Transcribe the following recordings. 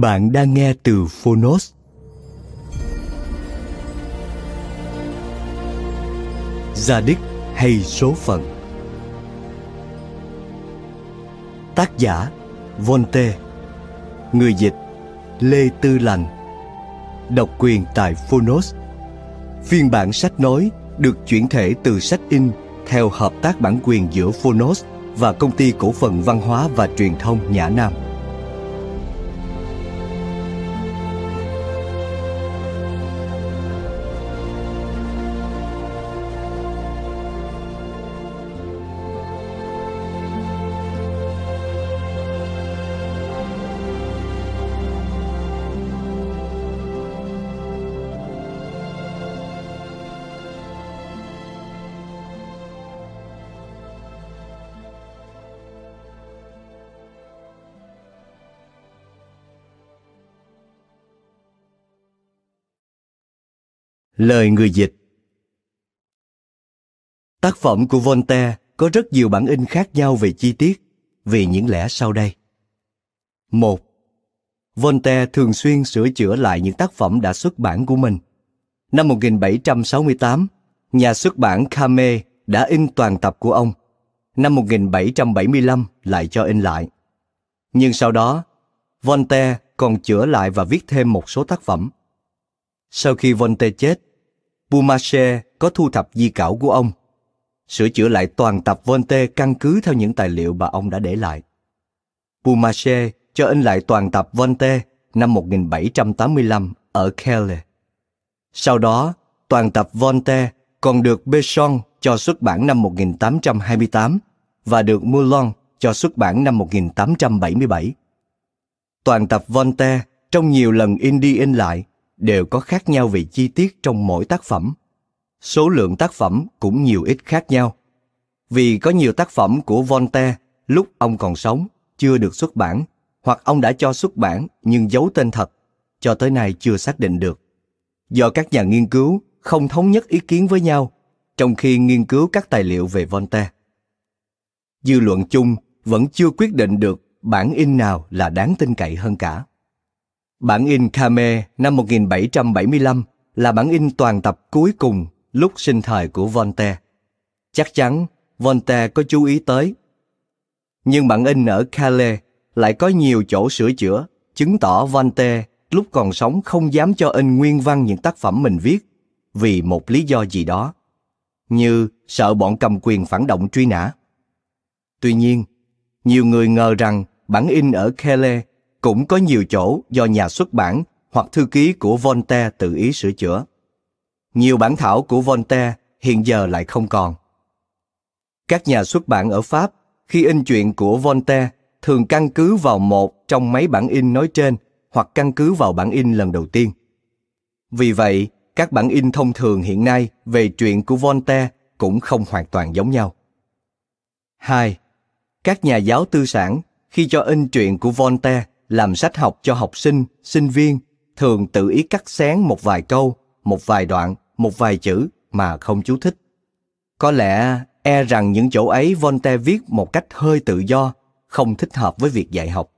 Bạn đang nghe từ Phonos. Gia đích hay số phận Tác giả Volte. Người dịch Lê Tư Lành Độc quyền tại Phonos Phiên bản sách nói được chuyển thể từ sách in theo hợp tác bản quyền giữa Phonos và Công ty Cổ phần Văn hóa và Truyền thông Nhã Nam. Lời người dịch Tác phẩm của Voltaire có rất nhiều bản in khác nhau về chi tiết vì những lẽ sau đây. Một, Voltaire thường xuyên sửa chữa lại những tác phẩm đã xuất bản của mình. Năm 1768, nhà xuất bản Kame đã in toàn tập của ông. Năm 1775 lại cho in lại. Nhưng sau đó, Voltaire còn chữa lại và viết thêm một số tác phẩm. Sau khi Voltaire chết, Beaumarchais có thu thập di cảo của ông, sửa chữa lại toàn tập Voltaire căn cứ theo những tài liệu mà ông đã để lại. Beaumarchais cho in lại toàn tập Voltaire năm 1785 ở Kelle. Sau đó, toàn tập Voltaire còn được Besson cho xuất bản năm 1828 và được Moulon cho xuất bản năm 1877. Toàn tập Voltaire trong nhiều lần in đi in lại đều có khác nhau về chi tiết trong mỗi tác phẩm. Số lượng tác phẩm cũng nhiều ít khác nhau. Vì có nhiều tác phẩm của Voltaire lúc ông còn sống chưa được xuất bản hoặc ông đã cho xuất bản nhưng giấu tên thật, cho tới nay chưa xác định được. Do các nhà nghiên cứu không thống nhất ý kiến với nhau trong khi nghiên cứu các tài liệu về Voltaire. Dư luận chung vẫn chưa quyết định được bản in nào là đáng tin cậy hơn cả. Bản in Kame năm 1775 là bản in toàn tập cuối cùng lúc sinh thời của Voltaire. Chắc chắn Voltaire có chú ý tới. Nhưng bản in ở Calais lại có nhiều chỗ sửa chữa, chứng tỏ Voltaire lúc còn sống không dám cho in nguyên văn những tác phẩm mình viết vì một lý do gì đó, như sợ bọn cầm quyền phản động truy nã. Tuy nhiên, nhiều người ngờ rằng bản in ở Calais cũng có nhiều chỗ do nhà xuất bản hoặc thư ký của Voltaire tự ý sửa chữa. Nhiều bản thảo của Voltaire hiện giờ lại không còn. Các nhà xuất bản ở Pháp khi in chuyện của Voltaire thường căn cứ vào một trong mấy bản in nói trên hoặc căn cứ vào bản in lần đầu tiên. Vì vậy, các bản in thông thường hiện nay về truyện của Voltaire cũng không hoàn toàn giống nhau. 2. Các nhà giáo tư sản khi cho in truyện của Voltaire làm sách học cho học sinh, sinh viên thường tự ý cắt xén một vài câu, một vài đoạn, một vài chữ mà không chú thích. Có lẽ e rằng những chỗ ấy Voltaire viết một cách hơi tự do, không thích hợp với việc dạy học.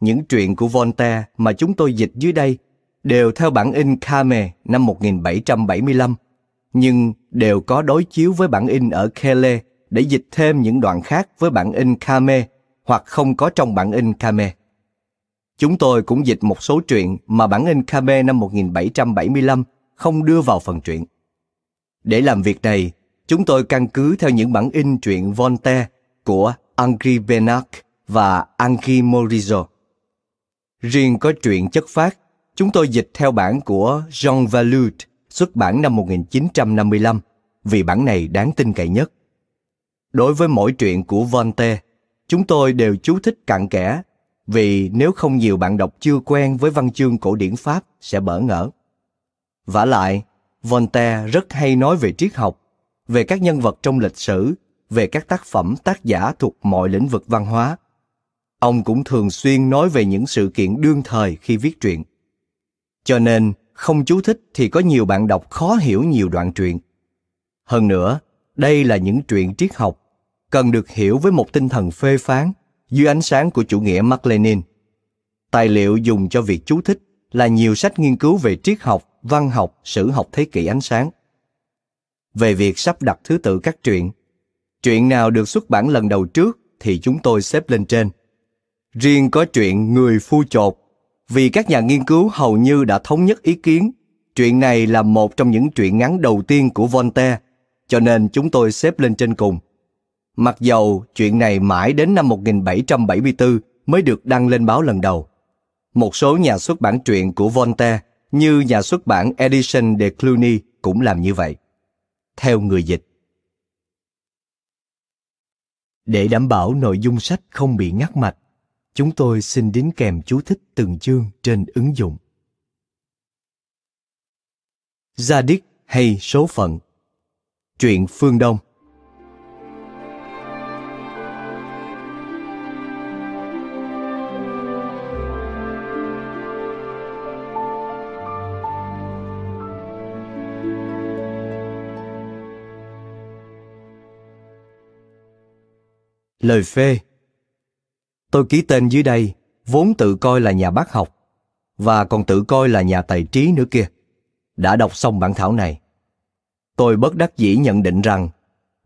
Những truyện của Voltaire mà chúng tôi dịch dưới đây đều theo bản in Kame năm 1775 nhưng đều có đối chiếu với bản in ở Kele để dịch thêm những đoạn khác với bản in Kame hoặc không có trong bản in Kame. Chúng tôi cũng dịch một số truyện mà bản in Kame năm 1775 không đưa vào phần truyện. Để làm việc này, chúng tôi căn cứ theo những bản in truyện Voltaire của Henri Benac và Henri Morizot. Riêng có truyện chất phát, chúng tôi dịch theo bản của Jean Valut xuất bản năm 1955 vì bản này đáng tin cậy nhất. Đối với mỗi truyện của Voltaire, chúng tôi đều chú thích cặn kẽ vì nếu không nhiều bạn đọc chưa quen với văn chương cổ điển Pháp sẽ bỡ ngỡ. Vả lại, Voltaire rất hay nói về triết học, về các nhân vật trong lịch sử, về các tác phẩm tác giả thuộc mọi lĩnh vực văn hóa. Ông cũng thường xuyên nói về những sự kiện đương thời khi viết truyện. Cho nên, không chú thích thì có nhiều bạn đọc khó hiểu nhiều đoạn truyện. Hơn nữa, đây là những truyện triết học, cần được hiểu với một tinh thần phê phán dưới ánh sáng của chủ nghĩa Mark Lenin. Tài liệu dùng cho việc chú thích là nhiều sách nghiên cứu về triết học, văn học, sử học thế kỷ ánh sáng. Về việc sắp đặt thứ tự các truyện, truyện nào được xuất bản lần đầu trước thì chúng tôi xếp lên trên. Riêng có truyện Người phu chột, vì các nhà nghiên cứu hầu như đã thống nhất ý kiến, truyện này là một trong những truyện ngắn đầu tiên của Voltaire, cho nên chúng tôi xếp lên trên cùng. Mặc dầu chuyện này mãi đến năm 1774 mới được đăng lên báo lần đầu. Một số nhà xuất bản truyện của Voltaire như nhà xuất bản Edition de Cluny cũng làm như vậy. Theo người dịch. Để đảm bảo nội dung sách không bị ngắt mạch, chúng tôi xin đính kèm chú thích từng chương trên ứng dụng. Gia Đích hay số phận chuyện phương Đông Lời phê Tôi ký tên dưới đây, vốn tự coi là nhà bác học, và còn tự coi là nhà tài trí nữa kia. Đã đọc xong bản thảo này. Tôi bất đắc dĩ nhận định rằng,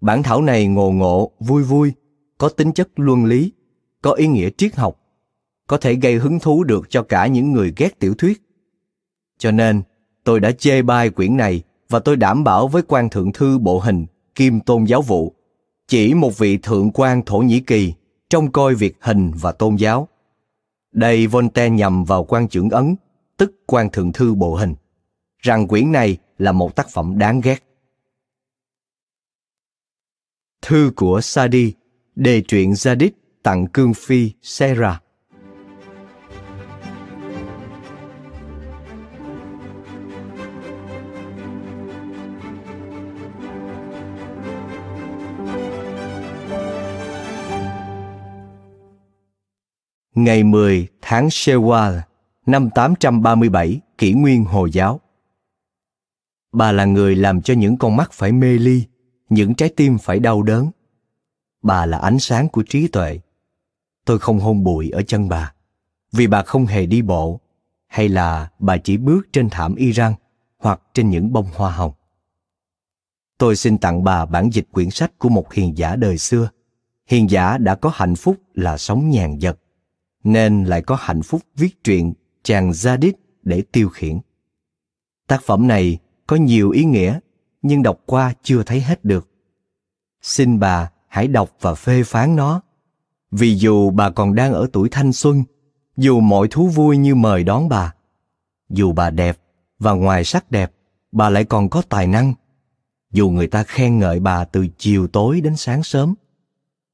bản thảo này ngộ ngộ, vui vui, có tính chất luân lý, có ý nghĩa triết học, có thể gây hứng thú được cho cả những người ghét tiểu thuyết. Cho nên, tôi đã chê bai quyển này và tôi đảm bảo với quan thượng thư bộ hình kim tôn giáo vụ chỉ một vị thượng quan Thổ Nhĩ Kỳ trông coi việc hình và tôn giáo. Đây Voltaire nhằm vào quan trưởng Ấn, tức quan thượng thư bộ hình, rằng quyển này là một tác phẩm đáng ghét. Thư của Sadi, đề truyện Zadit tặng cương phi Sarah. Ngày 10 tháng Shewal năm 837 kỷ nguyên Hồi giáo. Bà là người làm cho những con mắt phải mê ly, những trái tim phải đau đớn. Bà là ánh sáng của trí tuệ. Tôi không hôn bụi ở chân bà, vì bà không hề đi bộ, hay là bà chỉ bước trên thảm Iran hoặc trên những bông hoa hồng. Tôi xin tặng bà bản dịch quyển sách của một hiền giả đời xưa. Hiền giả đã có hạnh phúc là sống nhàn vật nên lại có hạnh phúc viết truyện chàng Zadit để tiêu khiển. Tác phẩm này có nhiều ý nghĩa, nhưng đọc qua chưa thấy hết được. Xin bà hãy đọc và phê phán nó. Vì dù bà còn đang ở tuổi thanh xuân, dù mọi thú vui như mời đón bà, dù bà đẹp và ngoài sắc đẹp, bà lại còn có tài năng. Dù người ta khen ngợi bà từ chiều tối đến sáng sớm,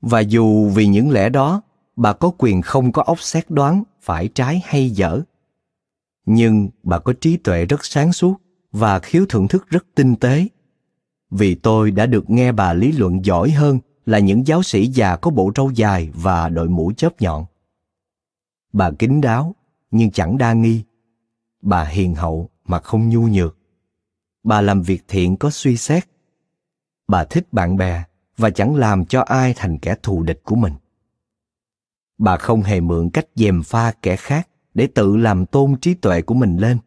và dù vì những lẽ đó bà có quyền không có óc xét đoán, phải trái hay dở. Nhưng bà có trí tuệ rất sáng suốt và khiếu thưởng thức rất tinh tế. Vì tôi đã được nghe bà lý luận giỏi hơn là những giáo sĩ già có bộ râu dài và đội mũ chớp nhọn. Bà kín đáo, nhưng chẳng đa nghi. Bà hiền hậu mà không nhu nhược. Bà làm việc thiện có suy xét. Bà thích bạn bè và chẳng làm cho ai thành kẻ thù địch của mình bà không hề mượn cách dèm pha kẻ khác để tự làm tôn trí tuệ của mình lên.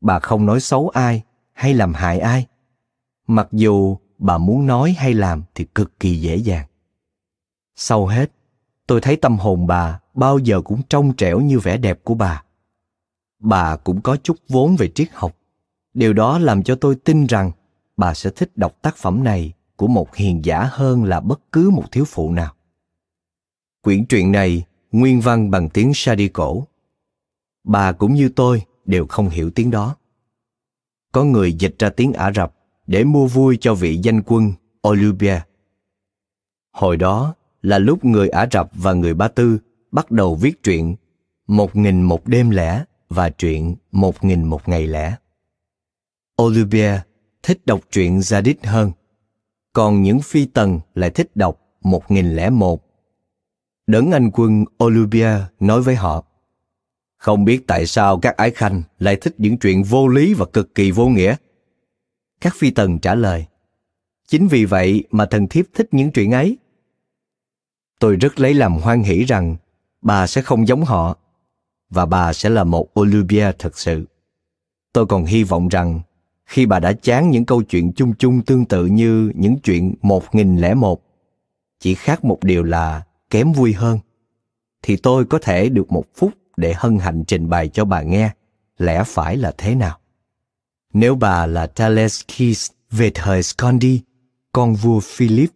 Bà không nói xấu ai hay làm hại ai. Mặc dù bà muốn nói hay làm thì cực kỳ dễ dàng. Sau hết, tôi thấy tâm hồn bà bao giờ cũng trong trẻo như vẻ đẹp của bà. Bà cũng có chút vốn về triết học. Điều đó làm cho tôi tin rằng bà sẽ thích đọc tác phẩm này của một hiền giả hơn là bất cứ một thiếu phụ nào quyển truyện này nguyên văn bằng tiếng Sa Đi cổ. Bà cũng như tôi đều không hiểu tiếng đó. Có người dịch ra tiếng Ả Rập để mua vui cho vị danh quân Olympia. Hồi đó là lúc người Ả Rập và người Ba Tư bắt đầu viết truyện Một nghìn một đêm lẻ và truyện Một nghìn một ngày lẻ. Olympia thích đọc truyện Zadit hơn, còn những phi tần lại thích đọc Một nghìn lẻ một Đấng anh quân Olympia nói với họ Không biết tại sao các ái khanh lại thích những chuyện vô lý và cực kỳ vô nghĩa. Các phi tần trả lời Chính vì vậy mà thần thiếp thích những chuyện ấy. Tôi rất lấy làm hoan hỷ rằng bà sẽ không giống họ và bà sẽ là một Olympia thật sự. Tôi còn hy vọng rằng khi bà đã chán những câu chuyện chung chung tương tự như những chuyện một nghìn lẻ một, chỉ khác một điều là kém vui hơn thì tôi có thể được một phút để hân hạnh trình bày cho bà nghe lẽ phải là thế nào nếu bà là Taleskis về thời Scondi, con vua Philip,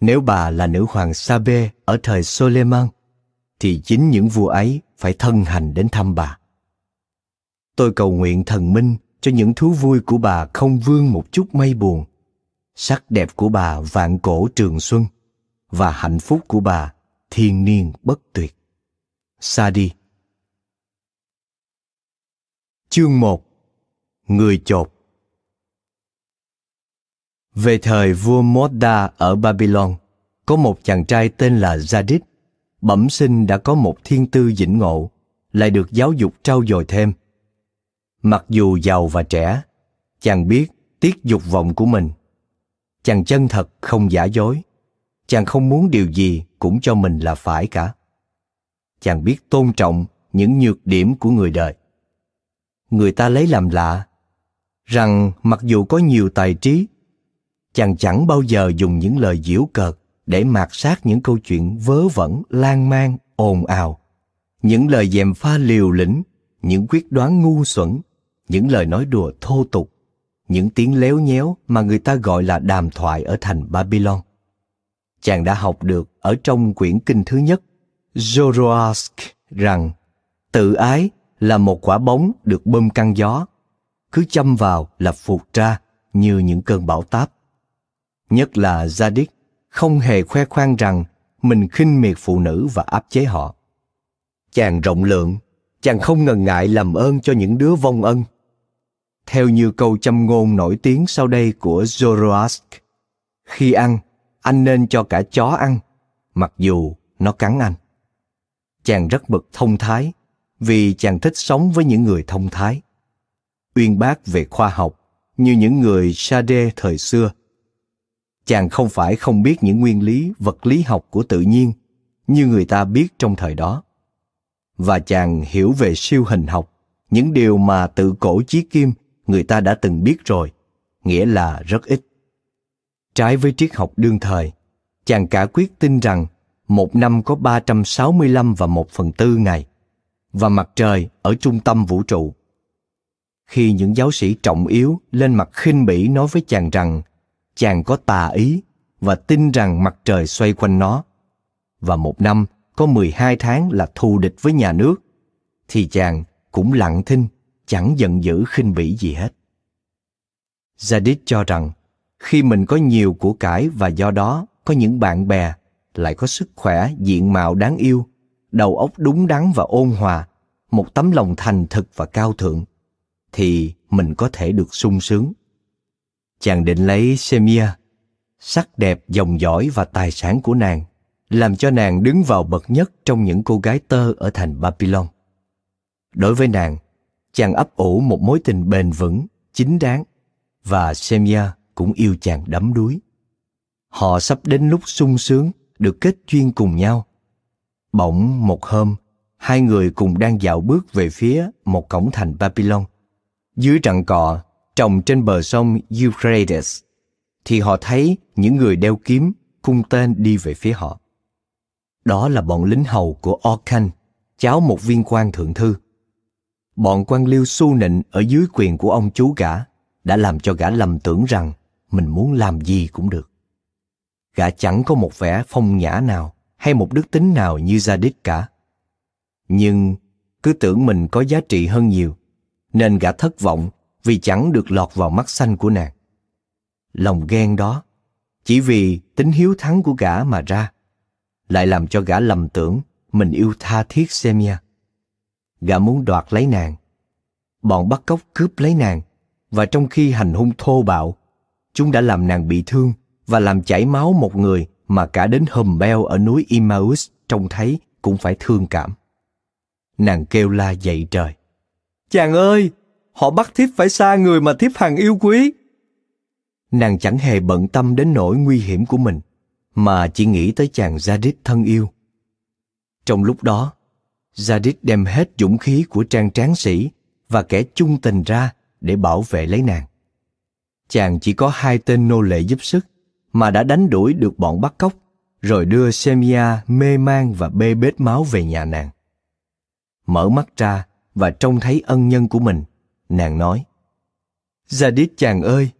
nếu bà là nữ hoàng Sabe ở thời Soleiman, thì chính những vua ấy phải thân hành đến thăm bà. Tôi cầu nguyện thần minh cho những thú vui của bà không vương một chút mây buồn. Sắc đẹp của bà vạn cổ trường xuân và hạnh phúc của bà thiên niên bất tuyệt. Sadi Chương 1 Người chột Về thời vua Moda ở Babylon, có một chàng trai tên là Zadid, bẩm sinh đã có một thiên tư dĩnh ngộ, lại được giáo dục trau dồi thêm. Mặc dù giàu và trẻ, chàng biết tiết dục vọng của mình. Chàng chân thật không giả dối, chàng không muốn điều gì cũng cho mình là phải cả. Chàng biết tôn trọng những nhược điểm của người đời. Người ta lấy làm lạ rằng mặc dù có nhiều tài trí, chàng chẳng bao giờ dùng những lời giễu cợt để mạt sát những câu chuyện vớ vẩn, lan man, ồn ào. Những lời dèm pha liều lĩnh, những quyết đoán ngu xuẩn, những lời nói đùa thô tục, những tiếng léo nhéo mà người ta gọi là đàm thoại ở thành babylon chàng đã học được ở trong quyển kinh thứ nhất Zoroaster rằng tự ái là một quả bóng được bơm căng gió, cứ châm vào là phụt ra như những cơn bão táp. Nhất là Zadik không hề khoe khoang rằng mình khinh miệt phụ nữ và áp chế họ. Chàng rộng lượng, chàng không ngần ngại làm ơn cho những đứa vong ân. Theo như câu châm ngôn nổi tiếng sau đây của Zoroaster, khi ăn, anh nên cho cả chó ăn, mặc dù nó cắn anh. Chàng rất bực thông thái, vì chàng thích sống với những người thông thái. Uyên bác về khoa học, như những người Sade thời xưa. Chàng không phải không biết những nguyên lý vật lý học của tự nhiên, như người ta biết trong thời đó. Và chàng hiểu về siêu hình học, những điều mà tự cổ chí kim người ta đã từng biết rồi, nghĩa là rất ít. Trái với triết học đương thời, chàng cả quyết tin rằng một năm có 365 và một phần tư ngày, và mặt trời ở trung tâm vũ trụ. Khi những giáo sĩ trọng yếu lên mặt khinh bỉ nói với chàng rằng chàng có tà ý và tin rằng mặt trời xoay quanh nó, và một năm có 12 tháng là thù địch với nhà nước, thì chàng cũng lặng thinh, chẳng giận dữ khinh bỉ gì hết. Zadid cho rằng khi mình có nhiều của cải và do đó, có những bạn bè lại có sức khỏe, diện mạo đáng yêu, đầu óc đúng đắn và ôn hòa, một tấm lòng thành thực và cao thượng, thì mình có thể được sung sướng. Chàng định lấy semia, sắc đẹp, dòng dõi và tài sản của nàng, làm cho nàng đứng vào bậc nhất trong những cô gái tơ ở thành babylon. Đối với nàng, chàng ấp ủ một mối tình bền vững, chính đáng, và semia cũng yêu chàng đắm đuối. Họ sắp đến lúc sung sướng được kết duyên cùng nhau. Bỗng một hôm, hai người cùng đang dạo bước về phía một cổng thành Babylon. Dưới trận cọ, trồng trên bờ sông Euphrates, thì họ thấy những người đeo kiếm, cung tên đi về phía họ. Đó là bọn lính hầu của Orkan, cháu một viên quan thượng thư. Bọn quan liêu su nịnh ở dưới quyền của ông chú gã đã làm cho gã lầm tưởng rằng mình muốn làm gì cũng được. Gã chẳng có một vẻ phong nhã nào hay một đức tính nào như gia đích cả. Nhưng cứ tưởng mình có giá trị hơn nhiều, nên gã thất vọng vì chẳng được lọt vào mắt xanh của nàng. Lòng ghen đó, chỉ vì tính hiếu thắng của gã mà ra, lại làm cho gã lầm tưởng mình yêu tha thiết Semia. Gã muốn đoạt lấy nàng. Bọn bắt cóc cướp lấy nàng, và trong khi hành hung thô bạo, chúng đã làm nàng bị thương và làm chảy máu một người mà cả đến hầm beo ở núi Emmaus trông thấy cũng phải thương cảm. Nàng kêu la dậy trời. Chàng ơi, họ bắt thiếp phải xa người mà thiếp hằng yêu quý. Nàng chẳng hề bận tâm đến nỗi nguy hiểm của mình, mà chỉ nghĩ tới chàng Zadit thân yêu. Trong lúc đó, Zadit đem hết dũng khí của trang tráng sĩ và kẻ chung tình ra để bảo vệ lấy nàng. Chàng chỉ có hai tên nô lệ giúp sức, mà đã đánh đuổi được bọn bắt cóc, rồi đưa Semia mê man và bê bết máu về nhà nàng. Mở mắt ra và trông thấy ân nhân của mình, nàng nói, Zadit chàng ơi,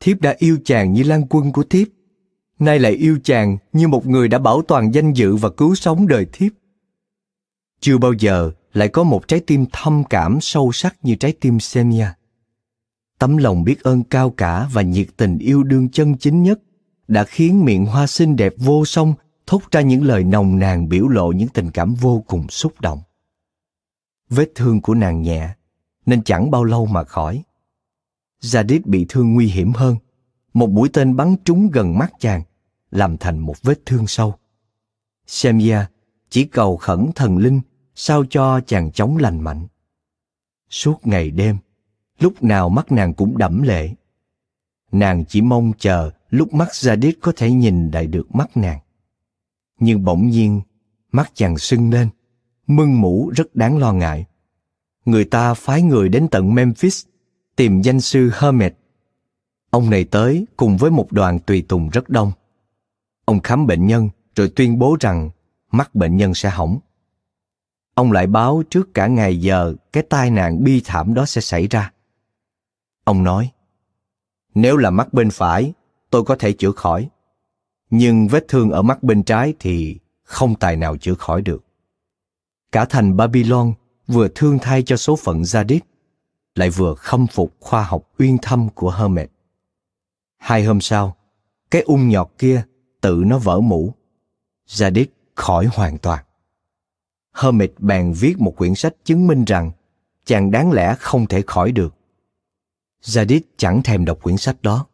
thiếp đã yêu chàng như lan quân của thiếp, nay lại yêu chàng như một người đã bảo toàn danh dự và cứu sống đời thiếp. Chưa bao giờ lại có một trái tim thâm cảm sâu sắc như trái tim Semia. Tấm lòng biết ơn cao cả và nhiệt tình yêu đương chân chính nhất đã khiến miệng hoa xinh đẹp vô song thốt ra những lời nồng nàn biểu lộ những tình cảm vô cùng xúc động. Vết thương của nàng nhẹ, nên chẳng bao lâu mà khỏi. Zadit bị thương nguy hiểm hơn. Một mũi tên bắn trúng gần mắt chàng, làm thành một vết thương sâu. Semia chỉ cầu khẩn thần linh sao cho chàng chống lành mạnh. Suốt ngày đêm, lúc nào mắt nàng cũng đẫm lệ. Nàng chỉ mong chờ lúc mắt Zadit có thể nhìn lại được mắt nàng. Nhưng bỗng nhiên, mắt chàng sưng lên, mưng mũ rất đáng lo ngại. Người ta phái người đến tận Memphis tìm danh sư Hermet. Ông này tới cùng với một đoàn tùy tùng rất đông. Ông khám bệnh nhân rồi tuyên bố rằng mắt bệnh nhân sẽ hỏng. Ông lại báo trước cả ngày giờ cái tai nạn bi thảm đó sẽ xảy ra. Ông nói, nếu là mắt bên phải, tôi có thể chữa khỏi. Nhưng vết thương ở mắt bên trái thì không tài nào chữa khỏi được. Cả thành Babylon vừa thương thay cho số phận Zadit, lại vừa khâm phục khoa học uyên thâm của Hermes. Hai hôm sau, cái ung nhọt kia tự nó vỡ mũ. Zadit khỏi hoàn toàn. Hermes bèn viết một quyển sách chứng minh rằng chàng đáng lẽ không thể khỏi được. Zadit chẳng thèm đọc quyển sách đó.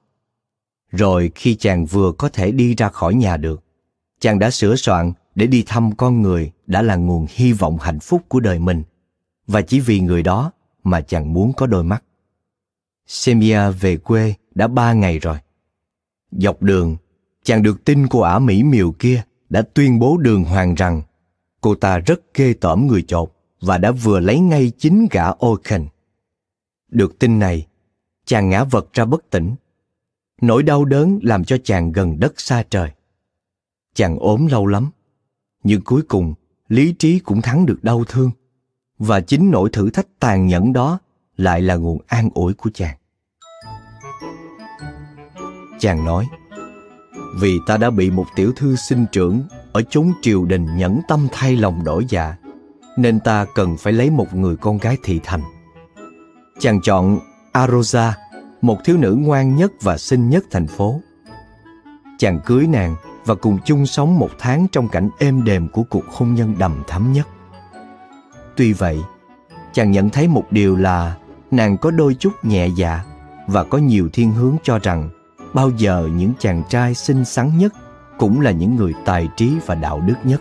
Rồi khi chàng vừa có thể đi ra khỏi nhà được, chàng đã sửa soạn để đi thăm con người đã là nguồn hy vọng hạnh phúc của đời mình. Và chỉ vì người đó mà chàng muốn có đôi mắt. Semia về quê đã ba ngày rồi. Dọc đường, chàng được tin cô ả Mỹ miều kia đã tuyên bố đường hoàng rằng cô ta rất ghê tởm người chột và đã vừa lấy ngay chính gã Oaken. Được tin này, chàng ngã vật ra bất tỉnh. Nỗi đau đớn làm cho chàng gần đất xa trời. Chàng ốm lâu lắm, nhưng cuối cùng lý trí cũng thắng được đau thương. Và chính nỗi thử thách tàn nhẫn đó lại là nguồn an ủi của chàng. Chàng nói, vì ta đã bị một tiểu thư sinh trưởng ở chốn triều đình nhẫn tâm thay lòng đổi dạ, nên ta cần phải lấy một người con gái thị thành. Chàng chọn Arosa, một thiếu nữ ngoan nhất và xinh nhất thành phố. Chàng cưới nàng và cùng chung sống một tháng trong cảnh êm đềm của cuộc hôn nhân đầm thắm nhất. Tuy vậy, chàng nhận thấy một điều là nàng có đôi chút nhẹ dạ và có nhiều thiên hướng cho rằng bao giờ những chàng trai xinh xắn nhất cũng là những người tài trí và đạo đức nhất